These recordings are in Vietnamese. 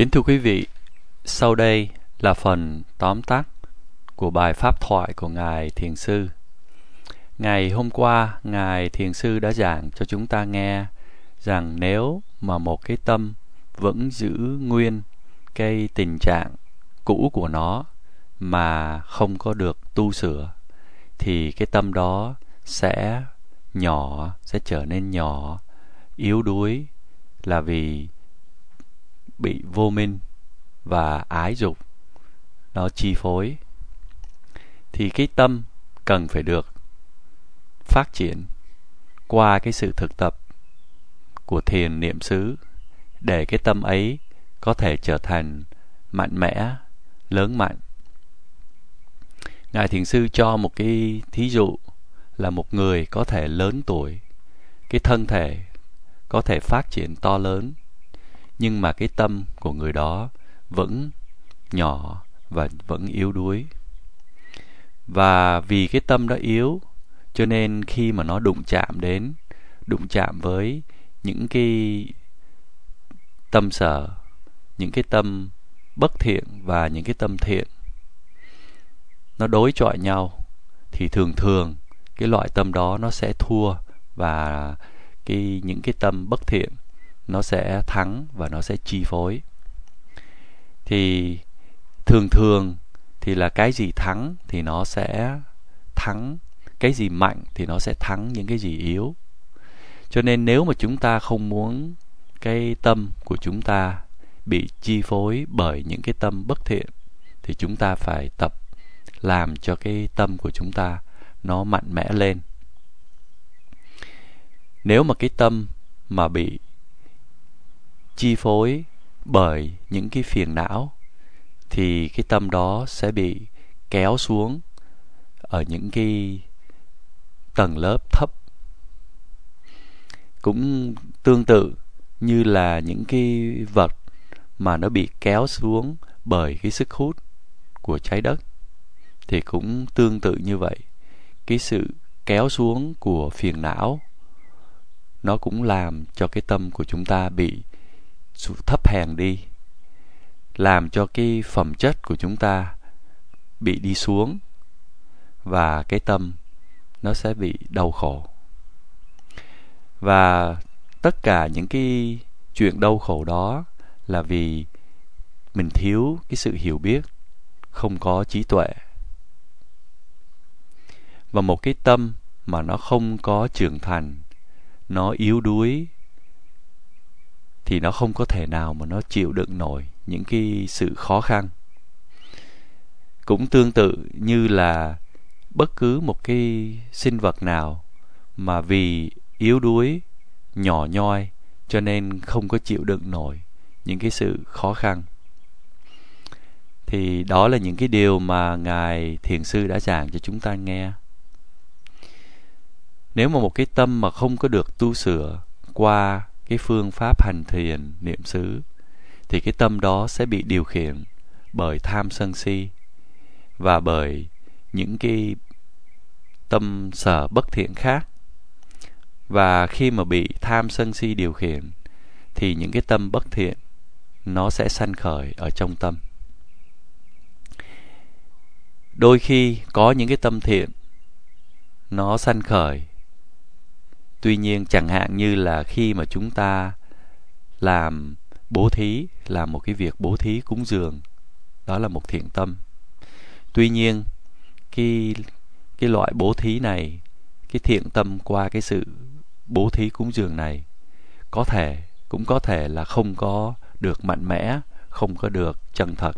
Kính thưa quý vị, sau đây là phần tóm tắt của bài pháp thoại của Ngài Thiền Sư. Ngày hôm qua, Ngài Thiền Sư đã giảng cho chúng ta nghe rằng nếu mà một cái tâm vẫn giữ nguyên cái tình trạng cũ của nó mà không có được tu sửa thì cái tâm đó sẽ nhỏ, sẽ trở nên nhỏ, yếu đuối là vì bị vô minh và ái dục. Nó chi phối. Thì cái tâm cần phải được phát triển qua cái sự thực tập của thiền niệm xứ để cái tâm ấy có thể trở thành mạnh mẽ, lớn mạnh. Ngài thiền sư cho một cái thí dụ là một người có thể lớn tuổi, cái thân thể có thể phát triển to lớn nhưng mà cái tâm của người đó vẫn nhỏ và vẫn yếu đuối. Và vì cái tâm đó yếu, cho nên khi mà nó đụng chạm đến, đụng chạm với những cái tâm sở, những cái tâm bất thiện và những cái tâm thiện, nó đối chọi nhau, thì thường thường cái loại tâm đó nó sẽ thua và cái, những cái tâm bất thiện nó sẽ thắng và nó sẽ chi phối. Thì thường thường thì là cái gì thắng thì nó sẽ thắng, cái gì mạnh thì nó sẽ thắng những cái gì yếu. Cho nên nếu mà chúng ta không muốn cái tâm của chúng ta bị chi phối bởi những cái tâm bất thiện, thì chúng ta phải tập làm cho cái tâm của chúng ta nó mạnh mẽ lên. Nếu mà cái tâm mà bị chi phối bởi những cái phiền não, thì cái tâm đó sẽ bị kéo xuống ở những cái tầng lớp thấp. Cũng tương tự như là những cái vật mà nó bị kéo xuống bởi cái sức hút của trái đất, thì cũng tương tự như vậy. Cái sự kéo xuống của phiền não, nó cũng làm cho cái tâm của chúng ta bị thấp hèn đi, làm cho cái phẩm chất của chúng ta bị đi xuống và cái tâm nó sẽ bị đau khổ. Và tất cả những cái chuyện đau khổ đó là vì mình thiếu cái sự hiểu biết, không có trí tuệ. Và một cái tâm mà nó không có trưởng thành, nó yếu đuối thì nó không có thể nào mà nó chịu đựng nổi những cái sự khó khăn. Cũng tương tự như là bất cứ một cái sinh vật nào mà vì yếu đuối, nhỏ nhoi cho nên không có chịu đựng nổi những cái sự khó khăn. Thì đó là những cái điều mà ngài thiền sư đã giảng cho chúng ta nghe. Nếu mà một cái tâm mà không có được tu sửa qua cái phương pháp hành thiền, niệm xứ, thì cái tâm đó sẽ bị điều khiển bởi tham sân si và bởi những cái tâm sở bất thiện khác. Và khi mà bị tham sân si điều khiển, thì những cái tâm bất thiện nó sẽ sanh khởi ở trong tâm. Đôi khi có những cái tâm thiện nó sanh khởi tuy nhiên chẳng hạn như là khi mà chúng ta làm bố thí làm một cái việc bố thí cúng dường đó là một thiện tâm. Tuy nhiên cái cái loại bố thí này cái thiện tâm qua cái sự bố thí cúng dường này có thể cũng có thể là không có được mạnh mẽ không có được chân thật.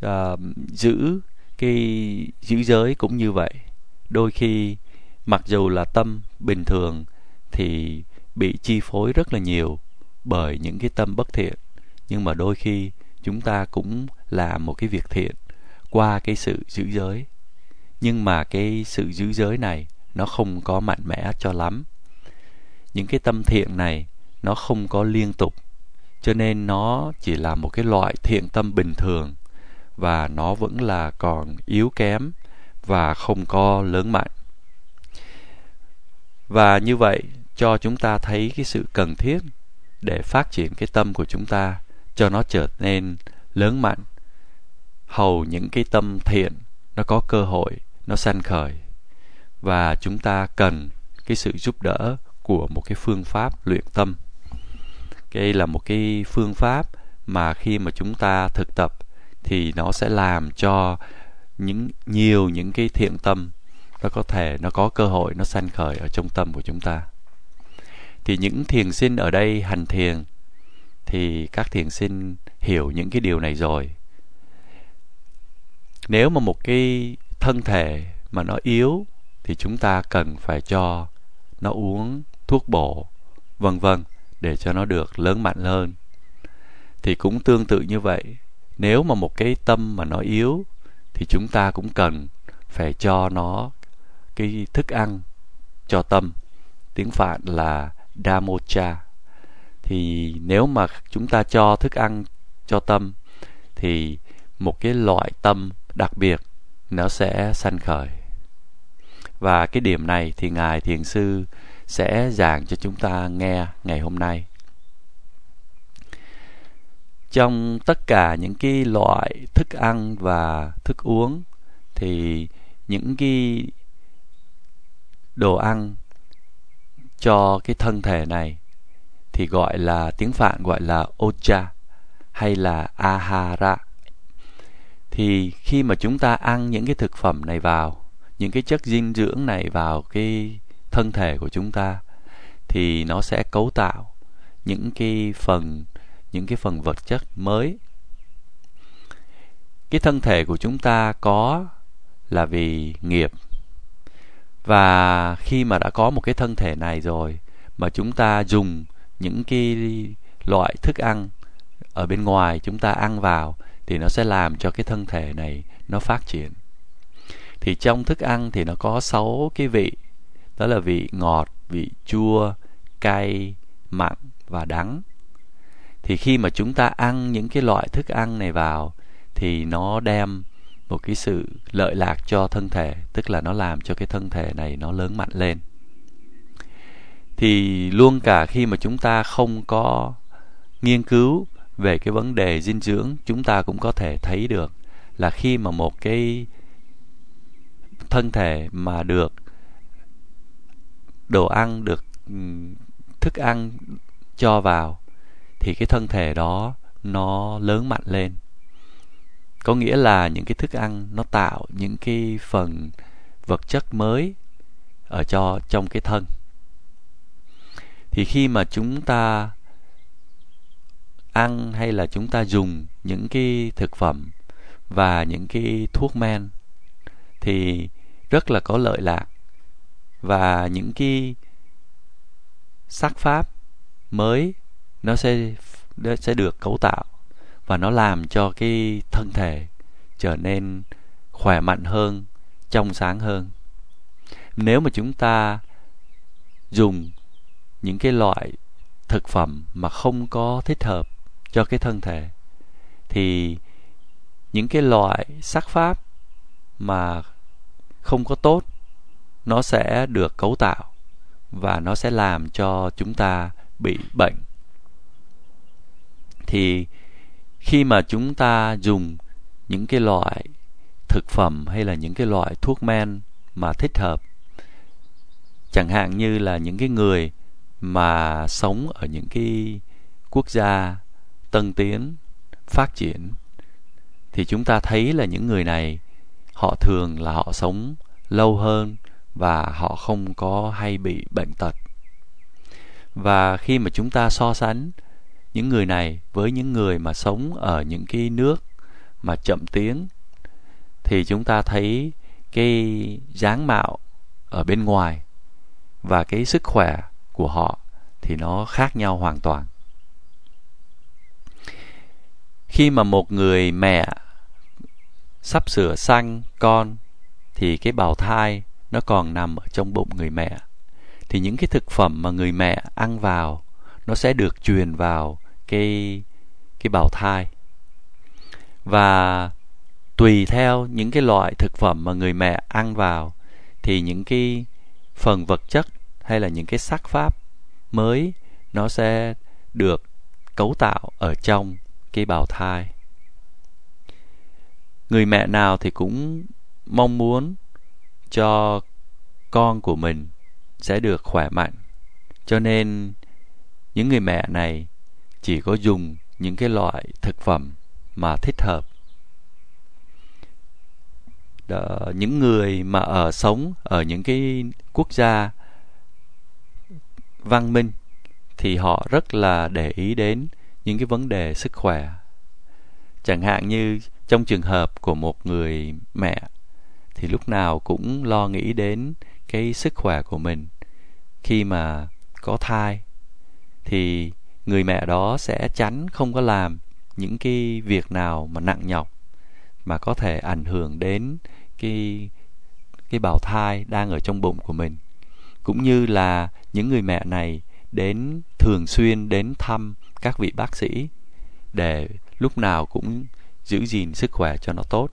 À, giữ cái giữ giới cũng như vậy. Đôi khi mặc dù là tâm bình thường thì bị chi phối rất là nhiều bởi những cái tâm bất thiện. Nhưng mà đôi khi chúng ta cũng làm một cái việc thiện qua cái sự giữ giới. Nhưng mà cái sự giữ giới này nó không có mạnh mẽ cho lắm. Những cái tâm thiện này nó không có liên tục. Cho nên nó chỉ là một cái loại thiện tâm bình thường và nó vẫn là còn yếu kém và không có lớn mạnh và như vậy, cho chúng ta thấy cái sự cần thiết để phát triển cái tâm của chúng ta, cho nó trở nên lớn mạnh. Hầu những cái tâm thiện, nó có cơ hội, nó sanh khởi. Và chúng ta cần cái sự giúp đỡ của một cái phương pháp luyện tâm. Đây là một cái phương pháp mà khi mà chúng ta thực tập thì nó sẽ làm cho những, nhiều những cái thiện tâm nó có thể nó có cơ hội, nó sanh khởi ở trong tâm của chúng ta. Thì những thiền sinh ở đây hành thiền, thì các thiền sinh hiểu những cái điều này rồi. Nếu mà một cái thân thể mà nó yếu, thì chúng ta cần phải cho nó uống thuốc bổ, vân vân, để cho nó được lớn mạnh hơn. Thì cũng tương tự như vậy. Nếu mà một cái tâm mà nó yếu, thì chúng ta cũng cần phải cho nó cái thức ăn cho tâm. Tiếng phạn là damocha. Thì nếu mà chúng ta cho thức ăn cho tâm, thì một cái loại tâm đặc biệt nó sẽ sanh khởi. Và cái điểm này thì ngài thiền sư sẽ giảng cho chúng ta nghe ngày hôm nay. Trong tất cả những cái loại thức ăn và thức uống, thì những cái đồ ăn cho cái thân thể này thì gọi là tiếng Phạn gọi là ocha hay là ahara. Thì khi mà chúng ta ăn những cái thực phẩm này vào, những cái chất dinh dưỡng này vào cái thân thể của chúng ta thì nó sẽ cấu tạo những cái phần những cái phần vật chất mới. Cái thân thể của chúng ta có là vì nghiệp và khi mà đã có một cái thân thể này rồi, mà chúng ta dùng những cái loại thức ăn ở bên ngoài chúng ta ăn vào, thì nó sẽ làm cho cái thân thể này nó phát triển. Thì trong thức ăn thì nó có sáu cái vị, đó là vị ngọt, vị chua, cay, mặn và đắng. Thì khi mà chúng ta ăn những cái loại thức ăn này vào, thì nó đem một cái sự lợi lạc cho thân thể, tức là nó làm cho cái thân thể này nó lớn mạnh lên. Thì luôn cả khi mà chúng ta không có nghiên cứu về cái vấn đề dinh dưỡng, chúng ta cũng có thể thấy được là khi mà một cái thân thể mà được đồ ăn, được thức ăn cho vào, thì cái thân thể đó nó lớn mạnh lên có nghĩa là những cái thức ăn nó tạo những cái phần vật chất mới ở cho, trong cái thân. Thì khi mà chúng ta ăn hay là chúng ta dùng những cái thực phẩm và những cái thuốc men thì rất là có lợi lạc. Và những cái sắc pháp mới nó sẽ nó sẽ được cấu tạo và nó làm cho cái thân thể trở nên khỏe mạnh hơn, trong sáng hơn. Nếu mà chúng ta dùng những cái loại thực phẩm mà không có thích hợp cho cái thân thể, thì những cái loại sắc pháp mà không có tốt, nó sẽ được cấu tạo và nó sẽ làm cho chúng ta bị bệnh. Thì khi mà chúng ta dùng những cái loại thực phẩm hay là những cái loại thuốc men mà thích hợp, chẳng hạn như là những cái người mà sống ở những cái quốc gia tân tiến, phát triển, thì chúng ta thấy là những người này họ thường là họ sống lâu hơn và họ không có hay bị bệnh tật. Và khi mà chúng ta so sánh những người này với những người mà sống ở những cái nước mà chậm tiếng, thì chúng ta thấy cái dáng mạo ở bên ngoài và cái sức khỏe của họ thì nó khác nhau hoàn toàn. Khi mà một người mẹ sắp sửa sanh con, thì cái bào thai nó còn nằm ở trong bụng người mẹ. Thì những cái thực phẩm mà người mẹ ăn vào, nó sẽ được truyền vào cái cái bào thai. Và tùy theo những cái loại thực phẩm mà người mẹ ăn vào, thì những cái phần vật chất hay là những cái sắc pháp mới, nó sẽ được cấu tạo ở trong cái bào thai. Người mẹ nào thì cũng mong muốn cho con của mình sẽ được khỏe mạnh. Cho nên những người mẹ này chỉ có dùng những cái loại thực phẩm mà thích hợp. Đó, những người mà ở sống ở những cái quốc gia văn minh thì họ rất là để ý đến những cái vấn đề sức khỏe. Chẳng hạn như trong trường hợp của một người mẹ thì lúc nào cũng lo nghĩ đến cái sức khỏe của mình. Khi mà có thai thì người mẹ đó sẽ tránh không có làm những cái việc nào mà nặng nhọc, mà có thể ảnh hưởng đến cái cái bào thai đang ở trong bụng của mình. Cũng như là những người mẹ này đến thường xuyên đến thăm các vị bác sĩ để lúc nào cũng giữ gìn sức khỏe cho nó tốt.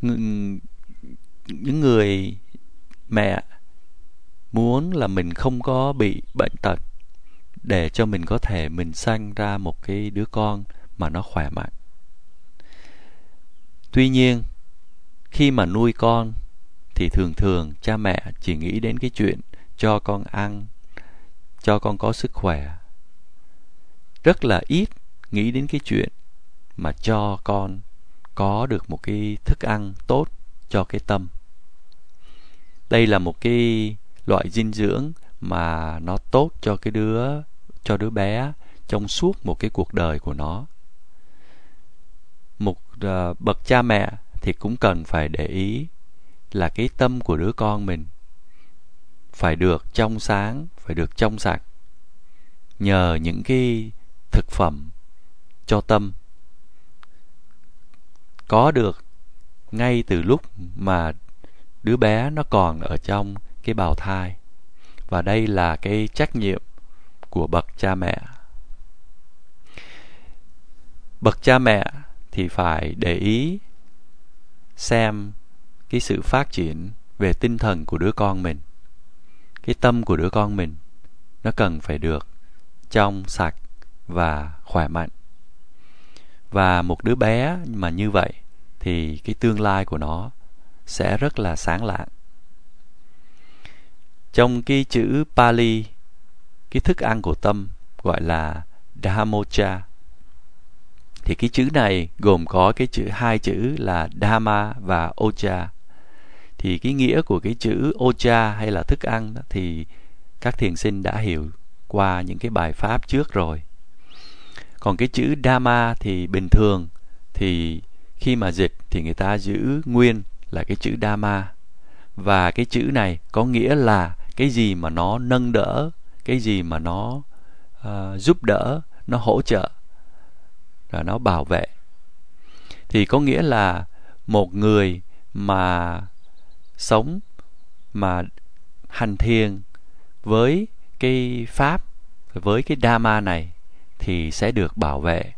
Những người mẹ muốn là mình không có bị bệnh tật để cho mình có thể mình sanh ra một cái đứa con mà nó khỏe mạnh. Tuy nhiên, khi mà nuôi con thì thường thường cha mẹ chỉ nghĩ đến cái chuyện cho con ăn, cho con có sức khỏe. Rất là ít nghĩ đến cái chuyện mà cho con có được một cái thức ăn tốt cho cái tâm. Đây là một cái loại dinh dưỡng mà nó tốt cho cái đứa cho đứa bé trong suốt một cái cuộc đời của nó. Một uh, bậc cha mẹ thì cũng cần phải để ý là cái tâm của đứa con mình phải được trong sáng phải được trong sạch. Nhờ những cái thực phẩm cho tâm có được ngay từ lúc mà đứa bé nó còn ở trong cái bào thai. Và đây là cái trách nhiệm của bậc cha mẹ. Bậc cha mẹ thì phải để ý xem cái sự phát triển về tinh thần của đứa con mình. Cái tâm của đứa con mình, nó cần phải được trong sạch và khỏe mạnh. Và một đứa bé mà như vậy thì cái tương lai của nó sẽ rất là sáng lạng trong cái chữ Pali cái thức ăn của tâm gọi là Dhammocha. Thì cái chữ này gồm có cái chữ hai chữ là Dhamma và Ocha. Thì cái nghĩa của cái chữ Ocha hay là thức ăn đó, thì các thiền sinh đã hiểu qua những cái bài pháp trước rồi. Còn cái chữ Dhamma thì bình thường thì khi mà dịch thì người ta giữ nguyên là cái chữ Dhamma. Và cái chữ này có nghĩa là cái gì mà nó nâng đỡ cái gì mà nó uh, giúp đỡ nó hỗ trợ và nó bảo vệ. Thì có nghĩa là một người mà sống mà hành thiền với cái pháp với cái dharma này thì sẽ được bảo vệ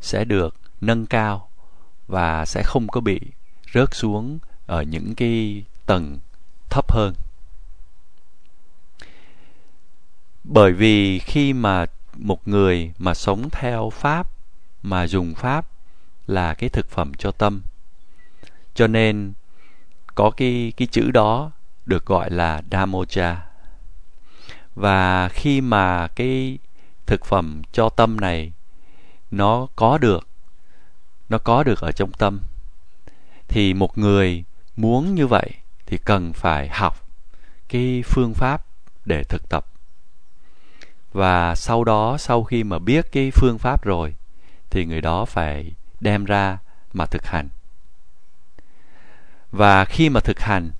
sẽ được nâng cao và sẽ không có bị rớt xuống ở những cái tầng thấp hơn. Bởi vì khi mà một người mà sống theo pháp, mà dùng pháp là cái thực phẩm cho tâm. Cho nên có cái cái chữ đó được gọi là damocha và khi mà cái thực phẩm cho tâm này nó có được, nó có được ở trong tâm, thì một người muốn như vậy thì cần phải học cái phương pháp để thực tập và sau đó, sau khi mà biết cái phương pháp rồi, thì người đó phải đem ra mà thực hành. Và khi mà thực hành,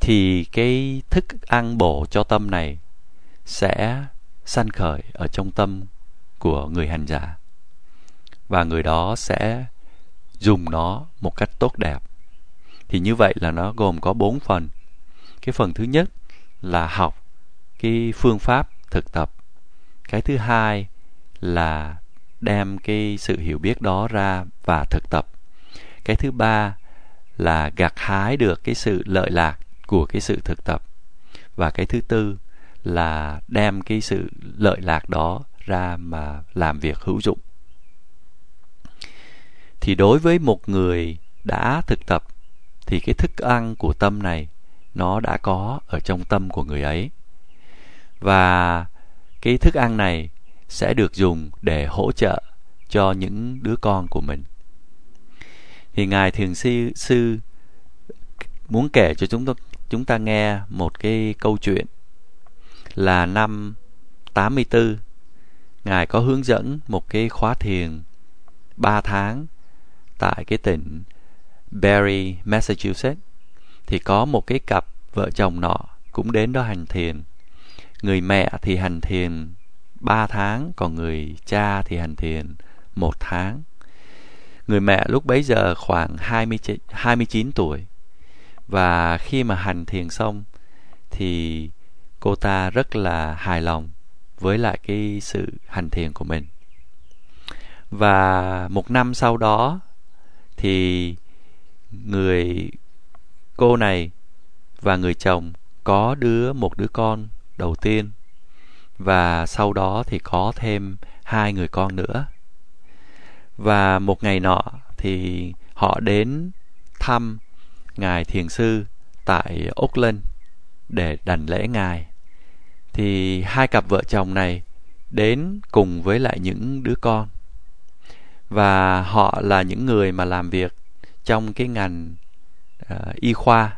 thì cái thức ăn bổ cho tâm này sẽ sanh khởi ở trong tâm của người hành giả. Và người đó sẽ dùng nó một cách tốt đẹp. Thì như vậy là nó gồm có bốn phần. Cái phần thứ nhất là học cái phương pháp thực tập. Cái thứ hai là đem cái sự hiểu biết đó ra và thực tập. Cái thứ ba là gặt hái được cái sự lợi lạc của cái sự thực tập. Và cái thứ tư là đem cái sự lợi lạc đó ra mà làm việc hữu dụng. Thì đối với một người đã thực tập, thì cái thức ăn của tâm này nó đã có ở trong tâm của người ấy và cái thức ăn này sẽ được dùng để hỗ trợ cho những đứa con của mình thì ngài thiền sư sư muốn kể cho chúng ta chúng ta nghe một cái câu chuyện là năm 84 ngài có hướng dẫn một cái khóa thiền 3 tháng tại cái tỉnh Barry, Massachusetts thì có một cái cặp vợ chồng nọ cũng đến đó hành thiền. Người mẹ thì hành thiền 3 tháng, còn người cha thì hành thiền một tháng. Người mẹ lúc bấy giờ khoảng 20, 29 tuổi. Và khi mà hành thiền xong thì cô ta rất là hài lòng với lại cái sự hành thiền của mình. Và một năm sau đó thì người cô này và người chồng có đứa một đứa con đầu tiên. Và sau đó thì có thêm hai người con nữa. Và một ngày nọ thì họ đến thăm ngài thiền sư tại Auckland để đảnh lễ ngài. Thì hai cặp vợ chồng này đến cùng với lại những đứa con. Và họ là những người mà làm việc trong cái ngành uh, y khoa.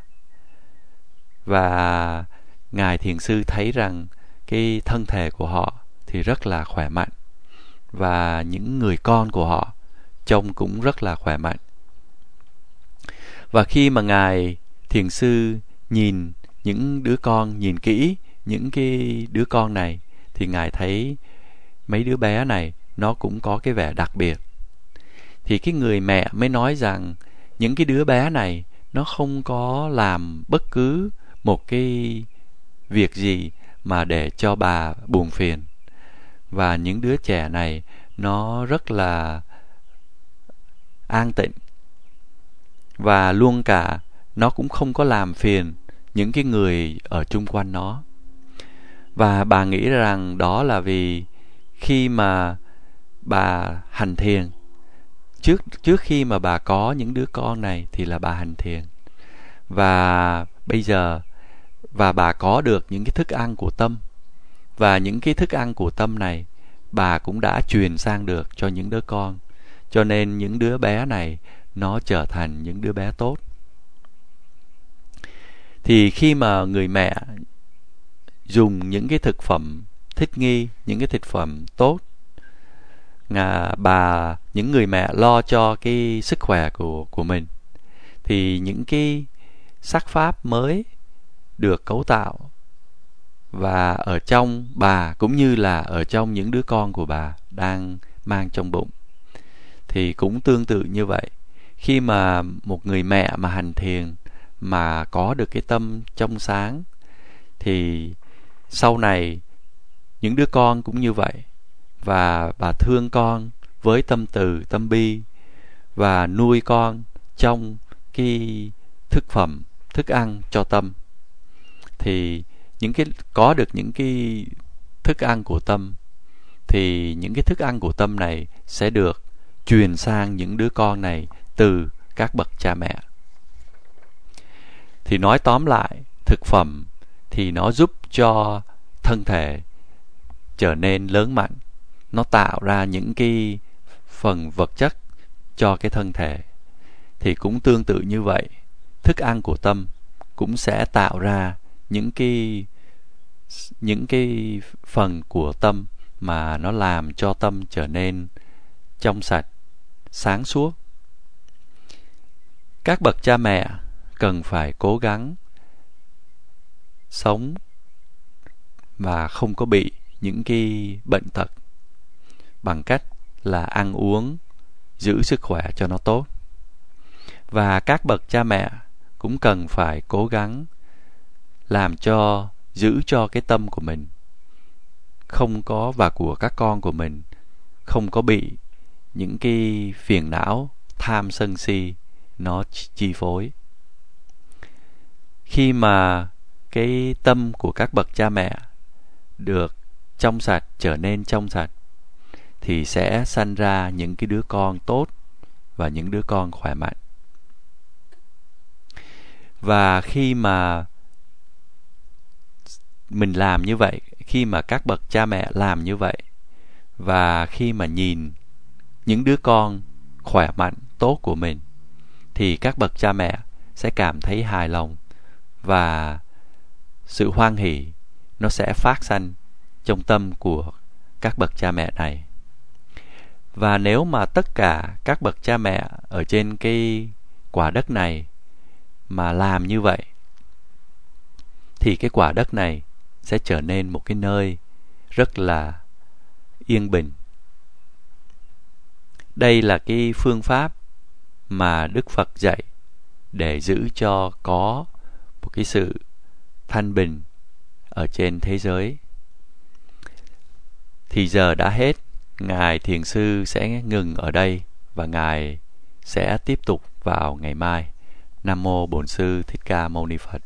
Và ngài thiền sư thấy rằng cái thân thể của họ thì rất là khỏe mạnh và những người con của họ trông cũng rất là khỏe mạnh. Và khi mà ngài thiền sư nhìn những đứa con, nhìn kỹ những cái đứa con này thì ngài thấy mấy đứa bé này nó cũng có cái vẻ đặc biệt. Thì cái người mẹ mới nói rằng những cái đứa bé này nó không có làm bất cứ một cái việc gì mà để cho bà buồn phiền? Và những đứa trẻ này, nó rất là an tịnh. Và luôn cả, nó cũng không có làm phiền những cái người ở chung quanh nó. Và bà nghĩ rằng đó là vì khi mà bà hành thiền, trước trước khi mà bà có những đứa con này thì là bà hành thiền. Và bây giờ và bà có được những cái thức ăn của tâm. Và những cái thức ăn của tâm này bà cũng đã truyền sang được cho những đứa con. Cho nên những đứa bé này nó trở thành những đứa bé tốt. Thì khi mà người mẹ dùng những cái thực phẩm thích nghi những cái thực phẩm tốt à, bà những người mẹ lo cho cái sức khỏe của của mình thì những cái sắc pháp mới được cấu tạo. Và ở trong bà cũng như là ở trong những đứa con của bà đang mang trong bụng. Thì cũng tương tự như vậy. Khi mà một người mẹ mà hành thiền mà có được cái tâm trong sáng, thì sau này những đứa con cũng như vậy. Và bà thương con với tâm từ, tâm bi và nuôi con trong cái thức phẩm, thức ăn cho tâm thì những cái, có được những cái thức ăn của tâm, thì những cái thức ăn của tâm này sẽ được truyền sang những đứa con này từ các bậc cha mẹ. Thì nói tóm lại, thực phẩm thì nó giúp cho thân thể trở nên lớn mạnh. Nó tạo ra những cái phần vật chất cho cái thân thể. Thì cũng tương tự như vậy, thức ăn của tâm cũng sẽ tạo ra những cái những cái phần của tâm mà nó làm cho tâm trở nên trong sạch, sáng suốt. Các bậc cha mẹ cần phải cố gắng sống và không có bị những cái bệnh tật bằng cách là ăn uống, giữ sức khỏe cho nó tốt. Và các bậc cha mẹ cũng cần phải cố gắng làm cho, giữ cho cái tâm của mình. Không có và của các con của mình. Không có bị những cái phiền não, tham sân si, nó chi phối. Khi mà cái tâm của các bậc cha mẹ được trong sạch, trở nên trong sạch, thì sẽ sanh ra những cái đứa con tốt và những đứa con khỏe mạnh. Và khi mà mình làm như vậy, khi mà các bậc cha mẹ làm như vậy, và khi mà nhìn những đứa con khỏe mạnh, tốt của mình, thì các bậc cha mẹ sẽ cảm thấy hài lòng và sự hoan hỷ nó sẽ phát sanh trong tâm của các bậc cha mẹ này. Và nếu mà tất cả các bậc cha mẹ ở trên cái quả đất này mà làm như vậy, thì cái quả đất này sẽ trở nên một cái nơi rất là yên bình. Đây là cái phương pháp mà đức phật dạy để giữ cho có một cái sự thanh bình ở trên thế giới. Thì giờ đã hết, ngài thiền sư sẽ ngừng ở đây và ngài sẽ tiếp tục vào ngày mai. Nam mô bổn sư thích ca mâu ni phật.